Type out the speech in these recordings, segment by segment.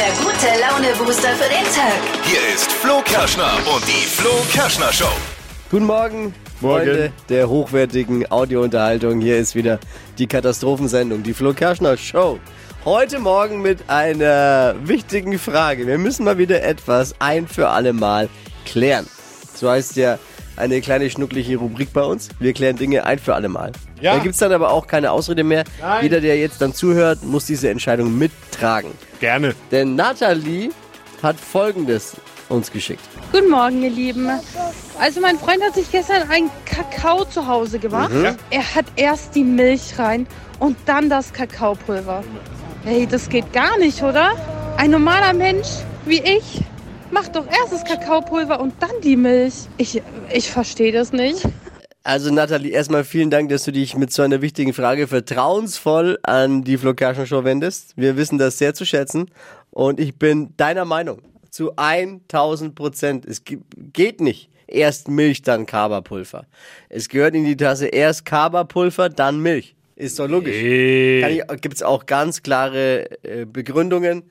der gute Laune-Booster für den Tag. Hier ist Flo Kerschner und die Flo Kerschner Show. Guten Morgen, Morgen. Freunde der hochwertigen Audiounterhaltung. Hier ist wieder die Katastrophensendung, die Flo Kerschner Show. Heute Morgen mit einer wichtigen Frage. Wir müssen mal wieder etwas ein für alle Mal klären. So heißt ja eine kleine schnuckliche Rubrik bei uns. Wir klären Dinge ein für alle Mal. Ja. Da gibt es dann aber auch keine Ausrede mehr. Nein. Jeder, der jetzt dann zuhört, muss diese Entscheidung mittragen. Gerne. Denn Nathalie hat Folgendes uns geschickt. Guten Morgen, ihr Lieben. Also mein Freund hat sich gestern einen Kakao zu Hause gemacht. Mhm. Er hat erst die Milch rein und dann das Kakaopulver. Hey, das geht gar nicht, oder? Ein normaler Mensch wie ich macht doch erst das Kakaopulver und dann die Milch. Ich, ich verstehe das nicht. Also Nathalie, erstmal vielen Dank, dass du dich mit so einer wichtigen Frage vertrauensvoll an die Flo Kerschner Show wendest. Wir wissen das sehr zu schätzen und ich bin deiner Meinung zu 1000 Prozent. Es ge- geht nicht. Erst Milch, dann Kaba-Pulver. Es gehört in die Tasse erst Kaba-Pulver, dann Milch. Ist doch logisch. Hey. Gibt es auch ganz klare äh, Begründungen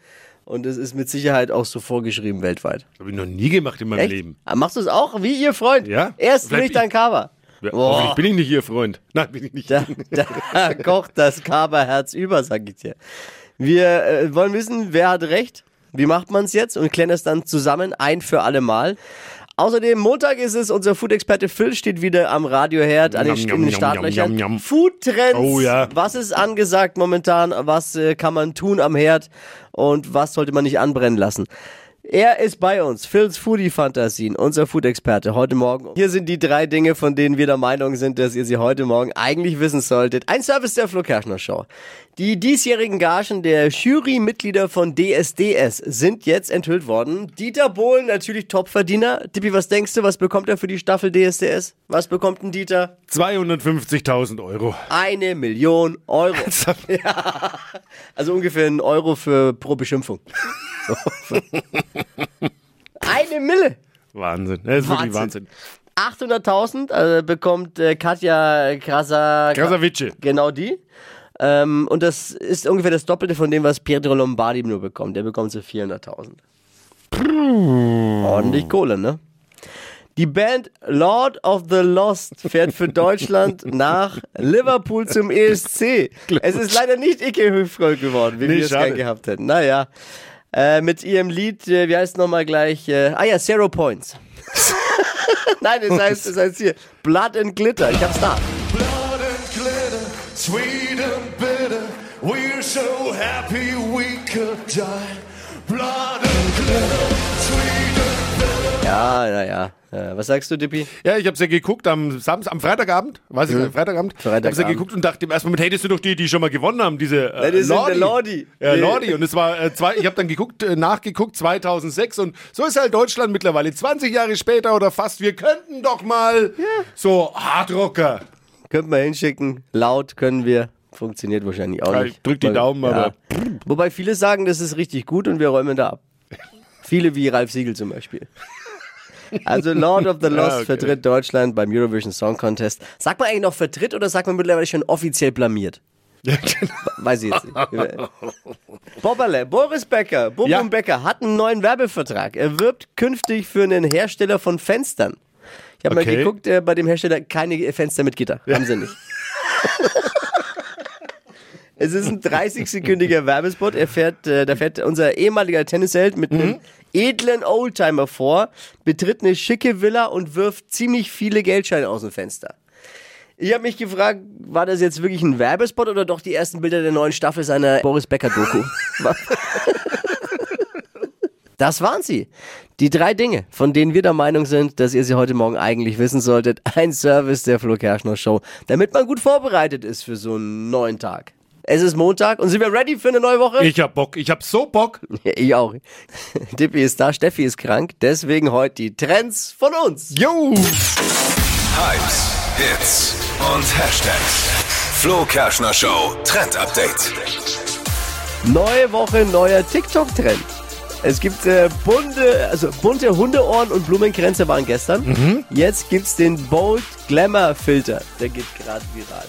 und es ist mit Sicherheit auch so vorgeschrieben weltweit. Habe ich noch nie gemacht in meinem Echt? Leben. Ah, Machst du es auch wie ihr Freund? Ja. Erst dann ich- Kaba. Ja, hoffentlich bin ich nicht Ihr Freund. Nein, bin ich nicht. Da, da kocht das Kaberherz über, sag ich dir. Wir äh, wollen wissen, wer hat recht, wie macht man es jetzt und klären es dann zusammen ein für alle Mal. Außerdem, Montag ist es, unser Food-Experte Phil steht wieder am Radioherd an den, in den Startlöchern. Food-Trends, Oh ja. was ist angesagt momentan, was äh, kann man tun am Herd und was sollte man nicht anbrennen lassen. Er ist bei uns, Phils Foodie-Fantasien, unser Food-Experte heute Morgen. Hier sind die drei Dinge, von denen wir der Meinung sind, dass ihr sie heute Morgen eigentlich wissen solltet. Ein Service der Flo Kerschner Show. Die diesjährigen Gagen der Jury-Mitglieder von DSDS sind jetzt enthüllt worden. Dieter Bohlen, natürlich Topverdiener. Tippi, was denkst du, was bekommt er für die Staffel DSDS? Was bekommt ein Dieter? 250.000 Euro. Eine Million Euro. Ja. Also ungefähr ein Euro für pro Beschimpfung. So. Eine Mille. Wahnsinn. Das ist wirklich Wahnsinn. Wahnsinn. 800.000 also bekommt äh, Katja Krasa, Krasavice. genau die. Ähm, und das ist ungefähr das Doppelte von dem, was Pietro Lombardi nur bekommt. Der bekommt so 400.000. Ordentlich Kohle, ne? Die Band Lord of the Lost fährt für Deutschland nach Liverpool zum ESC. Es ist leider nicht Icke Hüftgold geworden, wie Nee, wir es schade. gern gehabt hätten. Naja. Äh, mit ihrem Lied, äh, wie heißt es nochmal gleich? Äh, ah ja, Zero Points. Nein, es heißt, es heißt hier Blood and Glitter. Ich hab's da. Blood and glitter, sweet and bitter. We're so happy we could die. Blood and glitter. Ja, naja. Äh, was sagst du, Dippi? Ja, ich habe ja geguckt am Samstag, am Freitagabend, weiß ich, Mhm. am Freitagabend. Ich Freitagabend. habe ja geguckt und dachte im ersten Moment, hey, das sind doch die, die schon mal gewonnen haben, diese äh, Ja, das sind der Lordi. Ja, Lordi. Und es war äh, zwei, ich habe dann geguckt, äh, nachgeguckt 2006 und so ist halt Deutschland mittlerweile 20 Jahre später oder fast. Wir könnten doch mal so Hardrocker. Könnten wir hinschicken. Laut können wir. Funktioniert wahrscheinlich auch Ja, nicht. ich drück die Daumen, aber- Wobei viele sagen, das ist richtig gut und wir räumen da ab. viele wie Ralf Siegel zum Beispiel. Also Lord of the Lost okay. vertritt Deutschland beim Eurovision Song Contest. Sagt man eigentlich noch vertritt oder sagt man mittlerweile schon offiziell blamiert? Ja, genau. Weiß ich jetzt nicht. Bobberle, Boris Becker, Bum Ja. Becker hat einen neuen Werbevertrag. Er wirbt künftig für einen Hersteller von Fenstern. Ich habe mal Okay. geguckt, äh, bei dem Hersteller keine Fenster mit Gitter. Haben sie nicht. Es ist ein 30-sekündiger Werbespot. Er fährt, äh, da fährt unser ehemaliger Tennisheld mit Mhm. einem edlen Oldtimer vor, betritt eine schicke Villa und wirft ziemlich viele Geldscheine aus dem Fenster. Ich habe mich gefragt, war das jetzt wirklich ein Werbespot oder doch die ersten Bilder der neuen Staffel seiner Boris Becker Doku? Das waren sie. Die drei Dinge, von denen wir der Meinung sind, dass ihr sie heute Morgen eigentlich wissen solltet. Ein Service der Flo Kerschner Show, damit man gut vorbereitet ist für so einen neuen Tag. Es ist Montag und sind wir ready für eine neue Woche? Ich hab Bock, ich hab so Bock. Ich auch. Dippy ist da, Steffi ist krank, deswegen heute die Trends von uns. Jo! Hypes, Hits und Hashtags. Flo Kerschner Show Trend Update. Neue Woche, neuer TikTok-Trend. Es gibt äh, bunte, also bunte Hundeohren und Blumenkränze waren gestern. Jetzt gibt's den Bold Glamour Filter. Der geht gerade viral.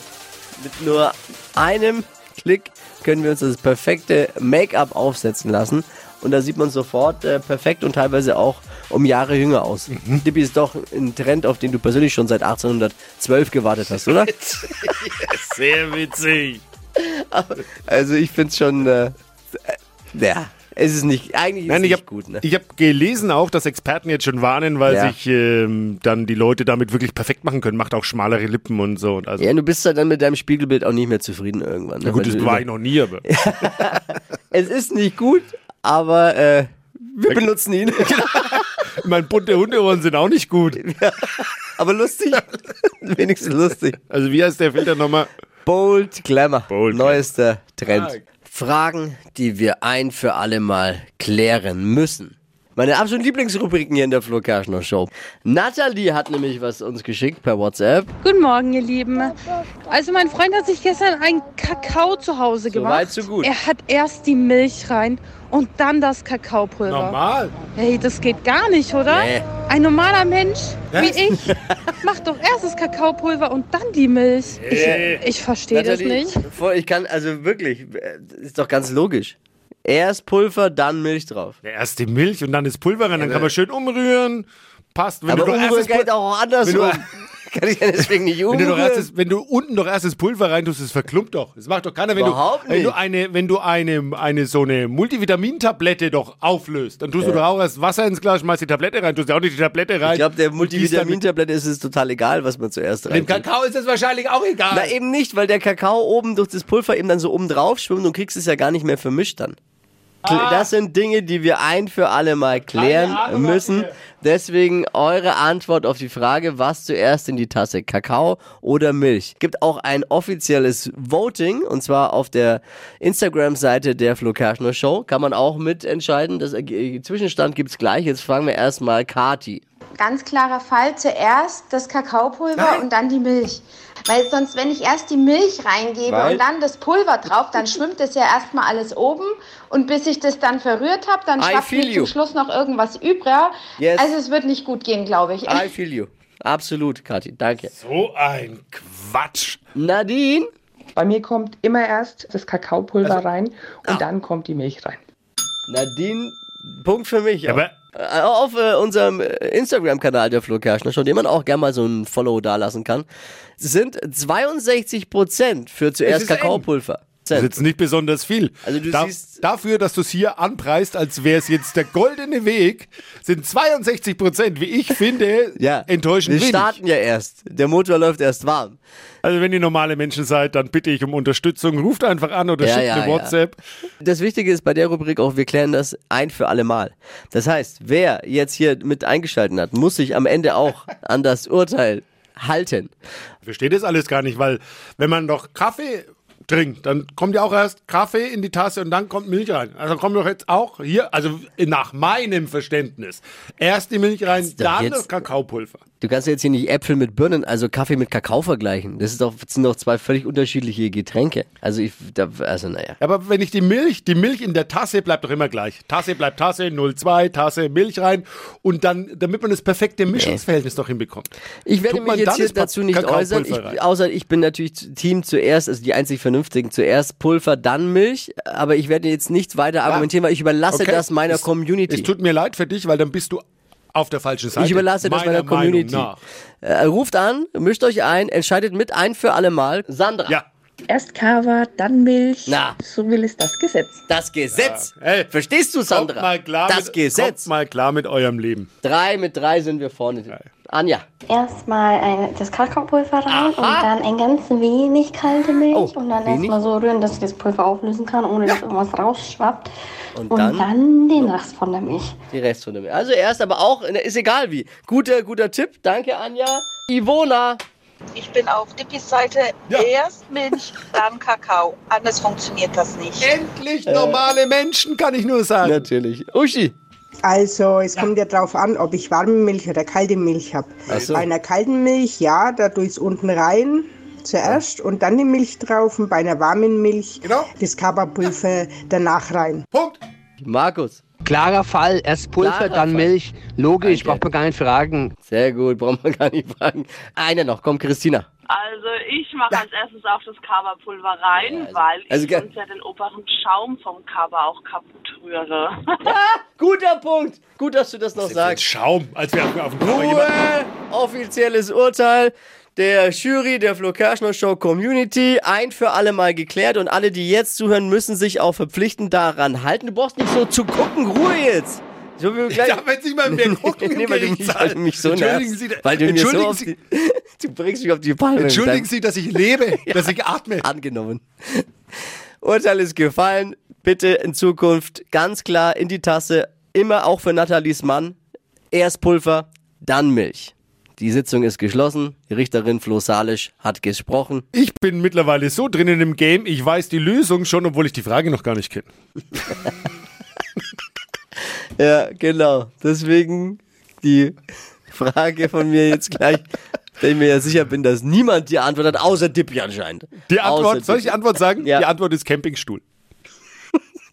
Mit nur einem Klick können wir uns das perfekte Make-up aufsetzen lassen. und da sieht man sofort äh, perfekt und teilweise auch um Jahre jünger aus. Mhm. Dippy ist doch ein Trend, auf den du persönlich schon seit 1812 gewartet hast, oder? Sehr witzig. Also ich finde es schon, äh, äh, ja, es ist nicht, eigentlich ist Nein, es ich nicht habe gut. Ne? ich hab gelesen auch, dass Experten jetzt schon warnen, weil Ja. sich ähm, dann die Leute damit wirklich perfekt machen können. Macht auch schmalere Lippen und so. Und also, Ja, du bist ja dann mit deinem Spiegelbild auch nicht mehr zufrieden irgendwann. Ne? na gut, Weil das war ich noch nie, aber. Es ist nicht gut, aber äh, wir benutzen ihn. Ich meine, bunte Hundeohren sind auch nicht gut. aber lustig. Wenigstens lustig. Also wie heißt der Filter nochmal? Bold Glamour. Bold Neuester Trend. Fragen, die wir ein für alle Mal klären müssen. Meine absoluten Lieblingsrubriken hier in der Flo Kerschner Show. Nathalie hat nämlich was uns geschickt per WhatsApp. Guten Morgen, ihr Lieben. Also mein Freund hat sich gestern einen Kakao zu Hause gemacht. weit, so gut. Er hat erst die Milch rein und dann das Kakaopulver. Normal. Hey, das geht gar nicht, oder? Nee. Ein normaler Mensch Was? wie ich macht doch erst das Kakaopulver und dann die Milch. Ich, ich verstehe das nicht. ich kann, also wirklich, äh, ist doch ganz logisch. Erst Pulver, dann Milch drauf. Ja, erst die Milch und dann das Pulver rein, dann kann man schön umrühren. Passt. Wenn Aber du umrühren geht auch andersrum. Kann ich ja deswegen nicht Wenn du, doch umrühren. erst das, wenn du unten doch erst das Pulver reintust, das verklumpt doch. Das macht doch keiner, wenn Überhaupt du, wenn du nicht. eine, wenn du eine, eine so eine Multivitamintablette doch auflöst, dann tust du doch auch erst Wasser ins Glas, schmeißt die Tablette rein, tust ja auch nicht die Tablette rein. Ich glaube, der Multivitamintablette ist es total egal, was man zuerst Dem rein. Kakao ist es wahrscheinlich auch egal. Na eben nicht, weil der Kakao oben durch das Pulver eben dann so oben drauf schwimmt und kriegst es ja gar nicht mehr vermischt dann. Kl- Das sind Dinge, die wir ein für alle Mal klären Ahnung, müssen. Deswegen eure Antwort auf die Frage, was zuerst in die Tasse, Kakao oder Milch. Gibt auch ein offizielles Voting und zwar auf der Instagram-Seite der Flo Kerschner Show. Kann man auch mitentscheiden. Das Zwischenstand gibt's gleich. Jetzt fragen wir erstmal Kati. Ganz klarer Fall, zuerst das Kakaopulver und dann die Milch. Weil sonst, wenn ich erst die Milch reingebe Weil? und dann das Pulver drauf, dann schwimmt es ja erstmal alles oben. Und bis ich das dann verrührt habe, dann schwappt mir zum Schluss noch irgendwas übrig. Yes. Also es wird nicht gut gehen, glaube ich. I feel you. Absolut, Kathi. Danke. so ein Quatsch. Nadine? Bei mir kommt immer erst das Kakaopulver Also, rein und dann kommt die Milch rein. Nadine, Punkt für mich. Aber Äh, Auf äh, unserem äh, Instagram-Kanal der Flo Kerschner Show, den man auch gerne mal so ein Follow dalassen kann, sind 62% für zuerst ist eng. Kakaopulver. das ist jetzt nicht besonders viel. Also du da, siehst- dafür, dass du es hier anpreist, als wäre es jetzt der goldene Weg, sind 62 Prozent, wie ich finde, Ja, enttäuschend wir wenig. starten ja erst. Der Motor läuft erst warm. Also wenn ihr normale Menschen seid, dann bitte ich um Unterstützung. Ruft einfach an oder Ja, schickt ja, eine. WhatsApp. Das Wichtige ist bei der Rubrik auch, wir klären das ein für alle Mal. Das heißt, wer jetzt hier mit eingeschalten hat, muss sich am Ende auch an das Urteil halten. Ich verstehe das alles gar nicht, weil wenn man doch Kaffee trinkt, dann kommt ja auch erst Kaffee in die Tasse und dann kommt Milch rein. Also kommt doch jetzt auch hier, also nach meinem Verständnis, erst die Milch rein, dann das Kakaopulver. Du kannst jetzt hier nicht Äpfel mit Birnen, also Kaffee mit Kakao vergleichen. Das, ist doch, das sind doch zwei völlig unterschiedliche Getränke. Also ich, da, also naja. Aber wenn ich die Milch, die Milch in der Tasse bleibt doch immer gleich. Tasse bleibt Tasse, 0,2, Tasse Milch rein und dann, damit man das perfekte Mischungsverhältnis doch hinbekommt. Ich werde mich jetzt hier dazu nicht äußern. Ich, außer ich bin natürlich Team zuerst, also die einzig Vernünftigen, zuerst Pulver, dann Milch. Aber ich werde jetzt nicht weiter argumentieren, weil ich überlasse Okay. das meiner Es- Community. Es tut mir leid für dich, weil dann bist du auf der falschen Seite. ich überlasse das meiner Meinung Community. nach. Äh, ruft an, mischt euch ein, entscheidet mit ein für alle Mal. Sandra, Ja, Erst Kava, dann Milch. Na. So will es das Gesetz. das Gesetz. Hey, Verstehst du, Sandra? kommt mal klar das mit, Gesetz. Kommt mal klar mit eurem Leben. Drei mit drei sind wir vorne. Anja. Erstmal ein, das Kakaopulver rein und dann ein ganz wenig kalte Milch Oh, und dann erstmal so rühren, dass ich das Pulver auflösen kann, ohne dass irgendwas rausschwappt. Und Und, dann? dann? den Rest von der Milch. Die Rest von dem. Also erst, aber auch, ist egal wie. Guter, guter Tipp. Danke, Anja. Ivona. Ich bin auf Dippis Seite. Ja. Erst Milch, dann Kakao. Anders funktioniert das nicht. Endlich normale Menschen, kann ich nur sagen. Natürlich. Uschi. Also, es kommt ja drauf an, ob ich warme Milch oder kalte Milch habe. So. Bei einer kalten Milch, ja, da tue ich es unten rein zuerst und dann die Milch drauf und bei einer warmen Milch Genau. das Kapapulver danach rein. Punkt. Markus. Klarer Fall, erst Pulver, Klarer dann Fall. Milch. Logisch, Danke. braucht man gar nicht fragen. Sehr gut, brauchen wir gar nicht fragen. Eine noch, komm, Christina. Also ich mache als erstes auch das Kaba-Pulver rein, weil Also ich ge- sonst ja den oberen Schaum vom Kaba auch kaputt rühre. Guter Punkt. Gut, dass du das noch sagst. Schaum, als wir auf, auf dem Cover Ruhe! Offizielles Urteil der Jury der Flo Kerschner Show Community. Ein für alle Mal geklärt und alle, die jetzt zuhören, müssen sich auch verpflichtend daran halten. Du brauchst nicht so zu gucken. Ruhe jetzt! So wie wir gleich- Ich darf jetzt nicht mal mehr gucken nee, weil, du mich, weil du mich so Entschuldigen nervst. Sie, weil du mir so entschuldigen Sie- die, Du bringst mich auf die Palme. Entschuldigen Sie, dass ich lebe, dass ich atme. Angenommen. Urteil ist gefallen. Bitte in Zukunft ganz klar in die Tasse. Immer auch für Nathalies Mann. Erst Pulver, dann Milch. Die Sitzung ist geschlossen. Die Richterin Flo Salisch hat gesprochen. Ich bin mittlerweile so drinnen im Game, ich weiß die Lösung schon, obwohl ich die Frage noch gar nicht kenne. Ja, genau. Deswegen die Frage von mir jetzt gleich, da ich mir ja sicher bin, dass niemand die Antwort hat, außer Dippi anscheinend. Die Antwort, Außer soll ich die. Antwort sagen? Ja. Die Antwort ist Campingstuhl.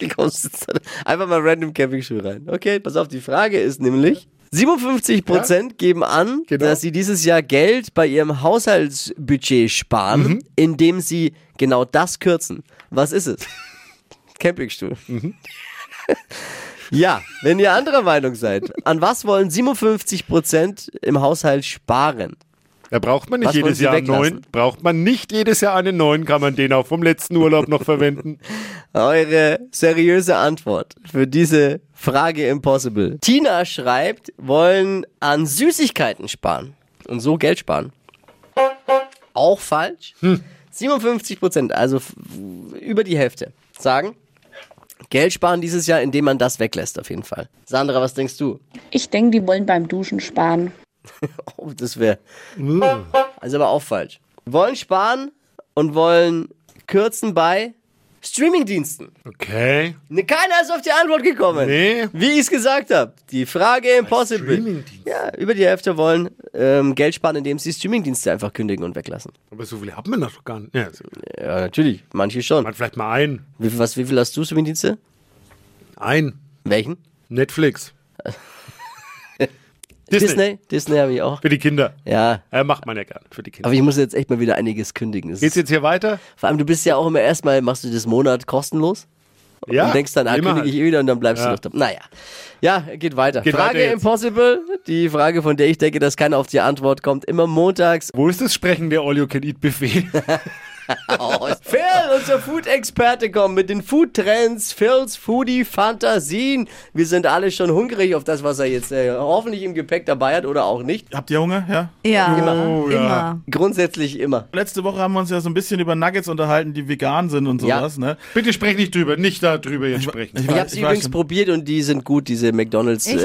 Einfach mal random Campingschuh rein. Okay, pass auf, die Frage ist nämlich, 57% geben an, Genau. dass sie dieses Jahr Geld bei ihrem Haushaltsbudget sparen, Mhm. indem sie genau das kürzen. Was ist es? Campingstuhl. Mhm. ja, wenn ihr anderer Meinung seid, an was wollen 57% im Haushalt sparen? Da braucht man nicht Was jedes Jahr einen neuen. Braucht man nicht jedes Jahr einen neuen, kann man den auch vom letzten Urlaub noch verwenden. Eure seriöse Antwort für diese Frage Impossible. Tina schreibt, wollen an Süßigkeiten sparen und so Geld sparen. Auch falsch. 57 Prozent, also über die Hälfte, sagen Geld sparen dieses Jahr, indem man das weglässt, auf jeden Fall. Sandra, was denkst du? Ich denke, die wollen beim Duschen sparen. Oh, das wäre. Also aber auch falsch. Wollen sparen und wollen kürzen bei Streamingdiensten. Okay. Ne, keiner ist auf die Antwort gekommen. Nee. Wie ich es gesagt habe. Die Frage impossible. Ja, über die Hälfte wollen ähm, Geld sparen, indem sie Streamingdienste einfach kündigen und weglassen. Aber so viele hat man doch gar nicht. Ja, so- Ja, natürlich. Manche schon. man vielleicht mal ein. Wie viel, was, wie viel hast du Streamingdienste? Ein. Welchen? Netflix. Disney. Disney? Disney habe ich auch. Für die Kinder. Ja. Ja, macht man ja gern. Für die Kinder. Aber ich muss jetzt echt mal wieder einiges kündigen. Das Geht's jetzt hier weiter? vor allem, du bist ja auch immer erstmal, machst du das Monat kostenlos. Ja. und denkst dann, ah, kündige ich eh wieder und dann bleibst Ja. du noch da. Naja. Ja, geht weiter. Geht Frage weiter. Impossible. Die Frage, von der ich denke, dass keiner auf die Antwort kommt. Immer montags. Wo ist das Sprechen der All-You-Can-Eat-Buffet? Phil, unser Food-Experte, kommt mit den Food-Trends, Phils Foodie-Fantasien. Wir sind alle schon hungrig auf das, was er jetzt äh, hoffentlich im Gepäck dabei hat oder auch nicht. Habt ihr Hunger? Ja. Ja, Oh, ja. immer. Grundsätzlich immer. Letzte Woche haben wir uns ja so ein bisschen über Nuggets unterhalten, die vegan sind und Ja. sowas, ne? Bitte sprech nicht drüber, nicht darüber jetzt sprechen. ich Ich weiß- habe sie ich weiß übrigens schon. probiert und die sind gut, diese McDonalds Ich äh,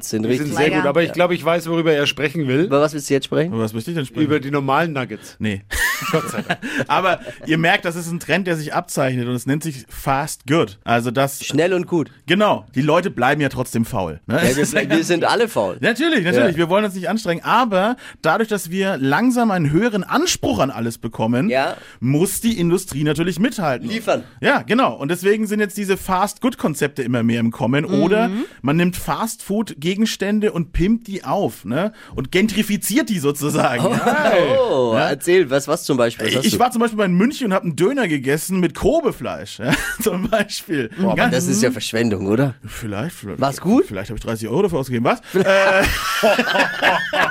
sind Die richtig. sind sehr gut, aber ich glaube, ich weiß, worüber er sprechen will. Über was willst du jetzt sprechen? Über was möchte ich denn sprechen? Über die normalen Nuggets. Nee. Gott sei Dank. Aber ihr merkt, das ist ein Trend, der sich abzeichnet und es nennt sich Fast Good. Also das. Schnell und gut. Genau. Die Leute bleiben ja trotzdem faul. Ne? Ja, wir, wir sind alle faul. Natürlich, natürlich. Ja. Wir wollen uns nicht anstrengen. Aber dadurch, dass wir langsam einen höheren Anspruch an alles bekommen, Ja. muss die Industrie natürlich mithalten. Liefern. Ja, genau. Und deswegen sind jetzt diese Fast-Good-Konzepte immer mehr im Kommen. Oder man nimmt Fast-Food-Gegenstände und pimpt die auf, ne? Und gentrifiziert die sozusagen. Oh, Ja. erzähl, was, was zum Beispiel? Ich war zum Beispiel mal in München und habe einen Döner gegessen mit Kobefleisch, ja, zum Beispiel. Boah, aber das ist ja Verschwendung, oder? Vielleicht, vielleicht. War's gut? Vielleicht habe ich 30 Euro dafür ausgegeben. Was? äh,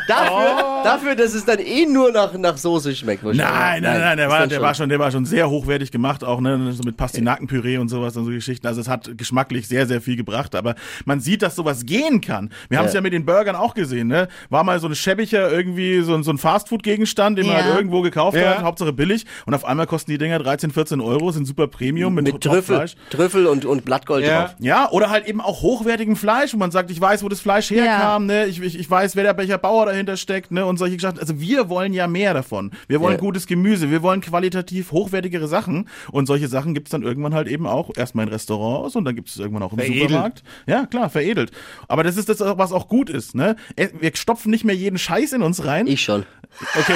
Dafür, dafür, dass es dann eh nur nach, nach Soße schmeckt. wahrscheinlich. Nein, nein, nein, der, war, der, war schon, der war schon sehr hochwertig gemacht, auch ne, so mit Pastinakenpüree und sowas und so Geschichten. Also es hat geschmacklich sehr, sehr viel gebracht. Aber man sieht, dass sowas gehen kann. Wir haben es Ja. ja mit den Burgern auch gesehen. Ne? War mal so ein schäbiger irgendwie so, ein- so ein Fastfood-Gegenstand, den man Ja. halt irgendwo gekauft Ja. hat, Hauptsache billig. Und auf einmal kosten die Dinger 13, 14 Euro, sind super Premium mit, Mit Trüffel. Trüffel und, und Blattgold Ja. drauf. Ja, oder halt eben auch hochwertigem Fleisch, wo man sagt, ich weiß, wo das Fleisch herkam, ne? ich, ich, ich weiß, wer der welcher Bauer dahinter steckt, ne? Und solche Geschichten. Also wir wollen ja mehr davon. Wir wollen Ja. gutes Gemüse, wir wollen qualitativ hochwertigere Sachen. Und solche Sachen gibt's dann irgendwann halt eben auch erstmal in Restaurants und dann gibt's es irgendwann auch im Veredelt. Supermarkt. Ja, klar, veredelt. Aber das ist das, was auch gut ist, ne? Wir stopfen nicht mehr jeden Scheiß in uns rein. Ich schon. Okay.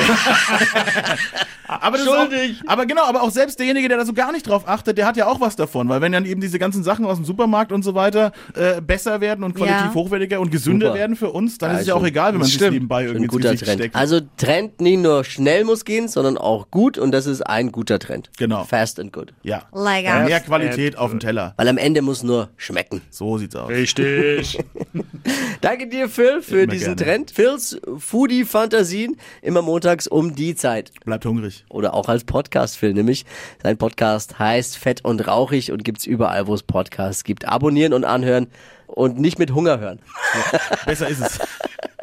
Aber, ist auch, aber genau, aber auch selbst derjenige, der da so gar nicht drauf achtet, der hat ja auch was davon, weil wenn dann eben diese ganzen Sachen aus dem Supermarkt und so weiter äh, besser werden und qualitativ Ja. hochwertiger und gesünder Super. werden für uns, dann Ja, ist es ja schon. auch egal, wenn man sich nebenbei Ein irgendwie zu guter Trend. steckt. Also Trend nicht nur schnell muss gehen, sondern auch gut und das ist ein guter Trend. Genau. Fast and good. ja. Lecker. Mehr Qualität auf dem Teller. Weil am Ende muss nur schmecken. So sieht's aus. Richtig. Danke dir, Phil, für Immer diesen gerne. Trend. Phils Foodie-Fantasien immer montags um die Zeit. Bleibt hungrig. Oder auch als Podcast, Phil, nämlich. Sein Podcast heißt Fett und Rauchig und gibt's überall, wo es Podcasts gibt. Abonnieren und anhören und nicht mit Hunger hören. Besser ist es.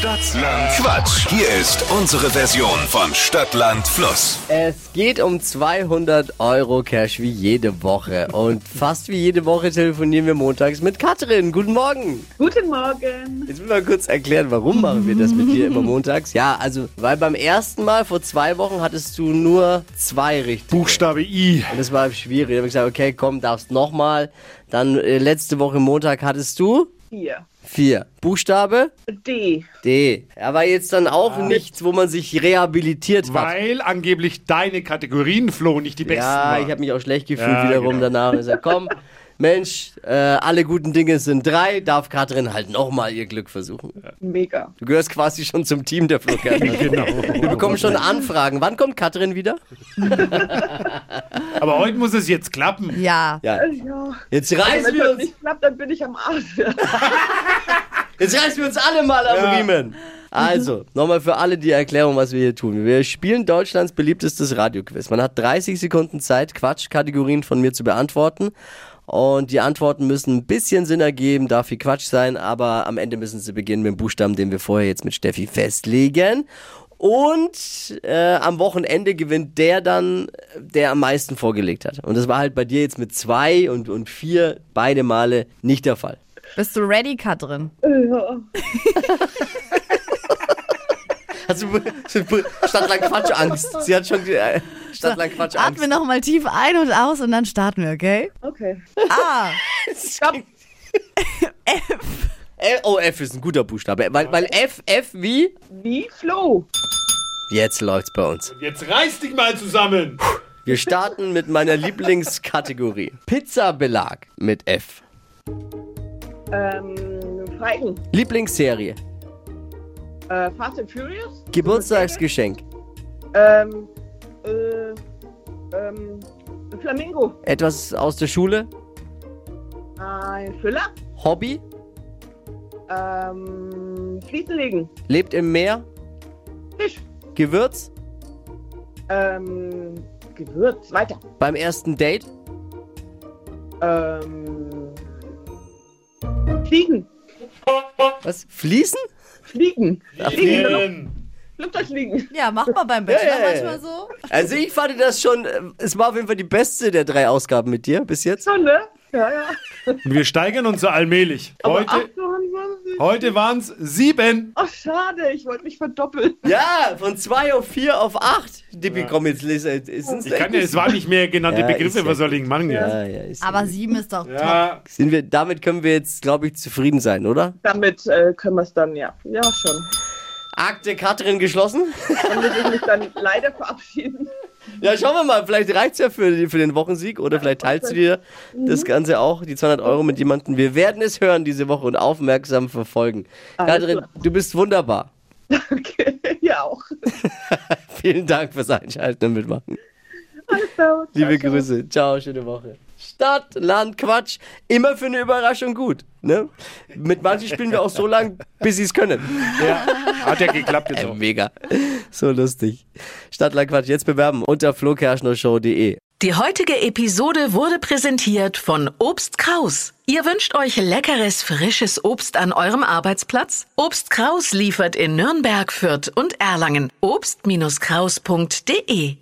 Stadtland Quatsch. Hier ist unsere Version von Stadtland Fluss. Es geht um 200 Euro Cash wie jede Woche. Und fast wie jede Woche telefonieren wir montags mit Katrin. Guten Morgen. Guten Morgen. Jetzt will mal kurz erklären, warum machen wir das mit dir immer montags? Ja, also, weil beim ersten Mal vor zwei Wochen hattest du nur zwei richtige. Buchstabe I. Und das war schwierig. Da habe ich gesagt, okay, komm, darfst nochmal. Dann äh, letzte Woche Montag hattest du Hier. Vier. Buchstabe D. D. Aber jetzt dann auch nichts, wo man sich rehabilitiert hat. Weil angeblich deine Kategorien, Flo, nicht die besten Ja, waren. ich habe mich auch schlecht gefühlt Ja, wiederum genau. danach. Und gesagt, komm, Mensch, äh, alle guten Dinge sind drei, darf Katrin halt nochmal ihr Glück versuchen. Mega. Du gehörst quasi schon zum Team der Flugkarte. Genau. Wir bekommen schon Anfragen. Wann kommt Katrin wieder? Aber heute muss es jetzt klappen. Ja. Ja. Ja. Jetzt Wenn reißen wir das uns, nicht klappt, dann bin ich am Arsch. jetzt reißen wir uns alle mal am Ja. Riemen. Also, nochmal für alle die Erklärung, was wir hier tun. Wir spielen Deutschlands beliebtestes Radioquiz. Man hat 30 Sekunden Zeit, Quatschkategorien von mir zu beantworten. Und die Antworten müssen ein bisschen Sinn ergeben, darf viel Quatsch sein, aber am Ende müssen sie beginnen mit dem Buchstaben, den wir vorher jetzt mit Steffi festlegen. Und äh, am Wochenende gewinnt der dann, der am meisten vorgelegt hat. Und das war halt bei dir jetzt mit zwei und, und vier beide Male nicht der Fall. Bist du ready, Katrin? ja. Du Stadtlang Quatschangst? Sie hat schon äh, Stadtlang Quatschangst. Atme nochmal tief ein und aus und dann starten wir, okay? Okay. A. Stopp. L oh, F ist ein guter Buchstabe. Weil, weil F, F wie? Wie Flo. Jetzt läuft's bei uns. Jetzt reiß dich mal zusammen. Wir starten mit meiner Lieblingskategorie. Pizzabelag mit F. Ähm, Freigen. Lieblingsserie. Äh, Fast and Furious. Geburtstagsgeschenk. Ähm, äh, ähm, Flamingo. Etwas aus der Schule. Ein Füller. Hobby. Ähm, Fliesen legen. Lebt im Meer. Fisch. Gewürz. Ähm, Gewürz. Weiter. Beim ersten Date. Ähm, Fliegen. Was? Fließen? Fliegen. Ach, Fliegen. Flugzeugfliegen. Ja, mach mal beim Bachelor ja. manchmal so. Also ich fand das schon, äh, es war auf jeden Fall die beste der drei Ausgaben mit dir bis jetzt. So, ne? Ja, ja. Und wir steigern uns so allmählich. Aber Heute, 28. heute waren es sieben. Ach, schade. Ich wollte mich verdoppeln. Ja, von zwei auf vier auf acht. Dippi, komm jetzt, lese. Ich kann ja, es waren nicht mehr genannte Ja, Begriffe. ja Was soll ich machen jetzt? Ja, ja, ist Aber sieben ist doch top. Ja, Sind wir, damit können wir jetzt, glaube ich, zufrieden sein, oder? Damit äh, können wir es dann, ja. Ja, schon. Akte Katrin geschlossen. Dann muss ich mich dann leider verabschieden. Ja, schauen wir mal, vielleicht reicht's ja für, für den Wochensieg oder vielleicht teilst du dir das Ganze auch, die 200 Euro mit jemandem. Wir werden es hören diese Woche und aufmerksam verfolgen. Alles Katrin, klar. du bist wunderbar. Okay, ja auch. Vielen Dank fürs Einschalten und Mitmachen. Alles klar. Liebe Grüße. Ciao, schöne Woche. Stadt, Land, Quatsch. Immer für eine Überraschung gut. Ne? Mit manchen spielen wir auch so lang, bis sie es können. ja, hat ja geklappt jetzt auch. mega. So lustig. Stadt, Land, Quatsch. Jetzt bewerben unter flokerschnershow.de. Die heutige Episode wurde präsentiert von Obst Kraus. Ihr wünscht euch leckeres, frisches Obst an eurem Arbeitsplatz? Obst Kraus liefert in Nürnberg, Fürth und Erlangen. Obst-Kraus.de